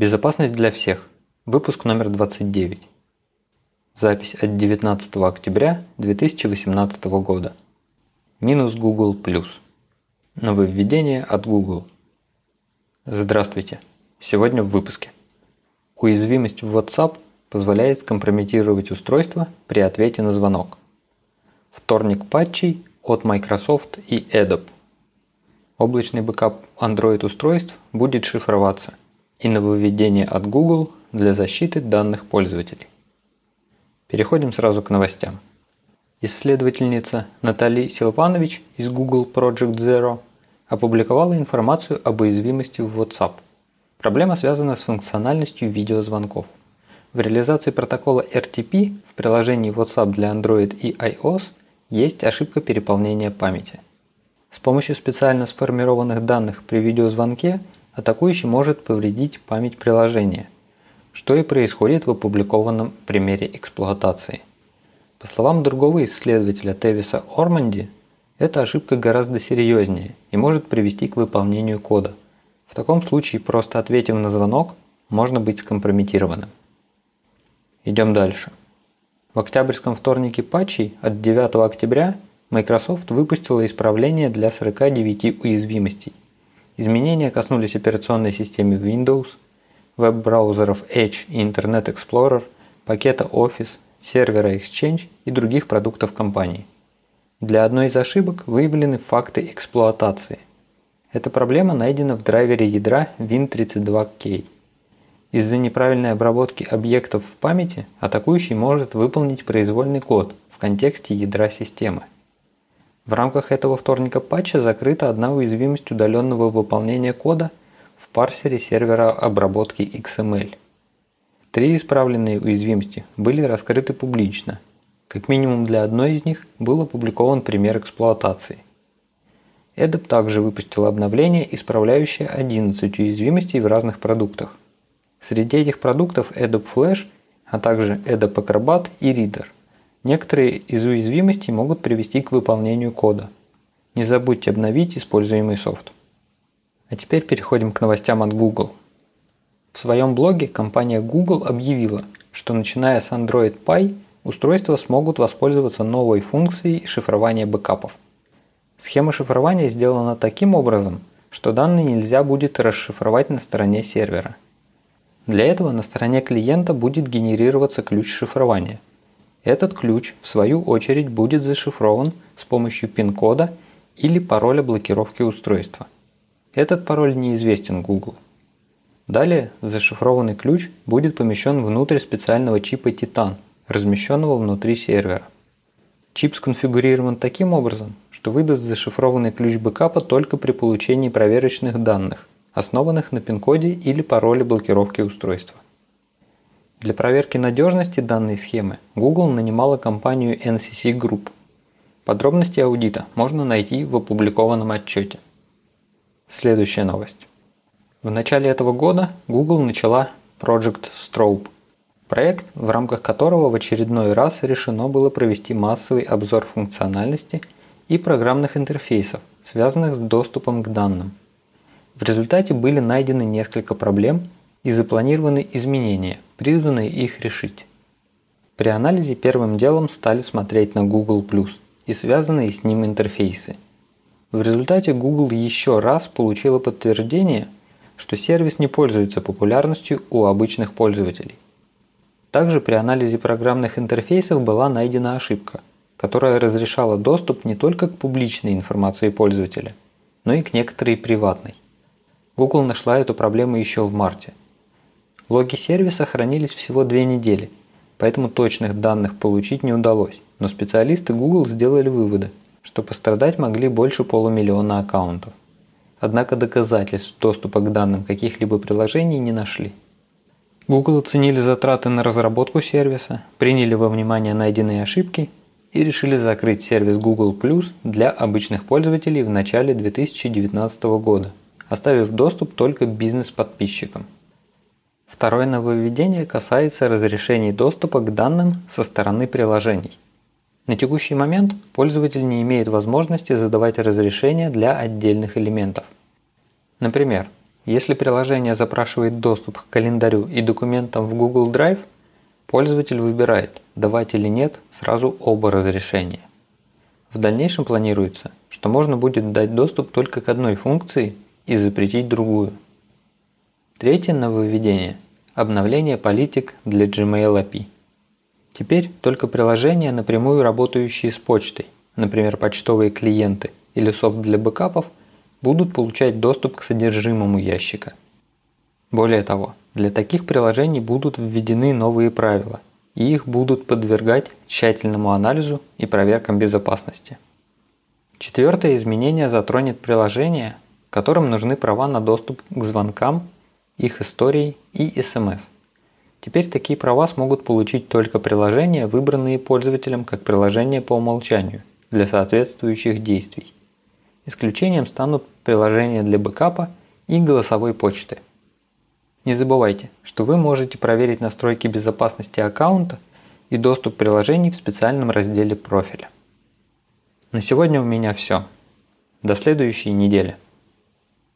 Безопасность для всех. Выпуск номер 29. Запись от 19 октября 2018 года. Минус Google+. Нововведение от Google. Здравствуйте. Сегодня в выпуске. Уязвимость в WhatsApp позволяет скомпрометировать устройство при ответе на звонок. Вторник патчей от Microsoft и Adobe. Облачный бэкап Android устройств будет шифроваться и нововведение от Google для защиты данных пользователей. Переходим сразу к новостям. Исследовательница Натали Силванович из Google Project Zero опубликовала информацию об уязвимости в WhatsApp. Проблема связана с функциональностью видеозвонков. В реализации протокола RTP в приложении WhatsApp для Android и iOS есть ошибка переполнения памяти. С помощью специально сформированных данных при видеозвонке атакующий может повредить память приложения, что и происходит в опубликованном примере эксплуатации. По словам другого исследователя Тевиса Орманди, эта ошибка гораздо серьезнее и может привести к выполнению кода. В таком случае, просто ответив на звонок, можно быть скомпрометированным. Идем дальше. В октябрьском вторнике патчей от 9 октября Microsoft выпустила исправление для 49 уязвимостей, Изменения коснулись операционной системы Windows, веб-браузеров Edge и Internet Explorer, пакета Office, сервера Exchange и других продуктов компании. Для одной из ошибок выявлены факты эксплуатации. Эта проблема найдена в драйвере ядра Win32K. Из-за неправильной обработки объектов в памяти атакующий может выполнить произвольный код в контексте ядра системы. В рамках этого вторника патча закрыта одна уязвимость удаленного выполнения кода в парсере сервера обработки XML. Три исправленные уязвимости были раскрыты публично. Как минимум для одной из них был опубликован пример эксплуатации. Adobe также выпустил обновление, исправляющее 11 уязвимостей в разных продуктах. Среди этих продуктов Adobe Flash, а также Adobe Acrobat и Reader – Некоторые из уязвимостей могут привести к выполнению кода. Не забудьте обновить используемый софт. А теперь переходим к новостям от Google. В своем блоге компания Google объявила, что начиная с Android Pie устройства смогут воспользоваться новой функцией шифрования бэкапов. Схема шифрования сделана таким образом, что данные нельзя будет расшифровать на стороне сервера. Для этого на стороне клиента будет генерироваться ключ шифрования – этот ключ, в свою очередь, будет зашифрован с помощью пин-кода или пароля блокировки устройства. Этот пароль неизвестен Google. Далее зашифрованный ключ будет помещен внутрь специального чипа Titan, размещенного внутри сервера. Чип сконфигурирован таким образом, что выдаст зашифрованный ключ бэкапа только при получении проверочных данных, основанных на пин-коде или пароле блокировки устройства. Для проверки надежности данной схемы Google нанимала компанию NCC Group. Подробности аудита можно найти в опубликованном отчете. Следующая новость. В начале этого года Google начала Project Strobe, проект, в рамках которого в очередной раз решено было провести массовый обзор функциональности и программных интерфейсов, связанных с доступом к данным. В результате были найдены несколько проблем и запланированы изменения, призванные их решить. При анализе первым делом стали смотреть на Google и связанные с ним интерфейсы. В результате Google еще раз получила подтверждение, что сервис не пользуется популярностью у обычных пользователей. Также при анализе программных интерфейсов была найдена ошибка, которая разрешала доступ не только к публичной информации пользователя, но и к некоторой приватной. Google нашла эту проблему еще в марте. Логи сервиса хранились всего две недели, поэтому точных данных получить не удалось, но специалисты Google сделали выводы, что пострадать могли больше полумиллиона аккаунтов. Однако доказательств доступа к данным каких-либо приложений не нашли. Google оценили затраты на разработку сервиса, приняли во внимание найденные ошибки и решили закрыть сервис Google Plus для обычных пользователей в начале 2019 года, оставив доступ только бизнес-подписчикам. Второе нововведение касается разрешений доступа к данным со стороны приложений. На текущий момент пользователь не имеет возможности задавать разрешения для отдельных элементов. Например, Если приложение запрашивает доступ к календарю и документам в Google Drive, пользователь выбирает, давать или нет сразу оба разрешения. В дальнейшем планируется, что можно будет дать доступ только к одной функции и запретить другую. Третье нововведение – обновление политик для Gmail API. Теперь только приложения, напрямую работающие с почтой, например, почтовые клиенты или софт для бэкапов, будут получать доступ к содержимому ящика. Более того, для таких приложений будут введены новые правила, и их будут подвергать тщательному анализу и проверкам безопасности. Четвертое изменение затронет приложения, которым нужны права на доступ к звонкам, их истории и СМС. Теперь такие права смогут получить только приложения, выбранные пользователем как приложения по умолчанию для соответствующих действий. Исключением станут приложения для бэкапа и голосовой почты. Не забывайте, что вы можете проверить настройки безопасности аккаунта и доступ приложений в специальном разделе профиля. На сегодня у меня все. До следующей недели.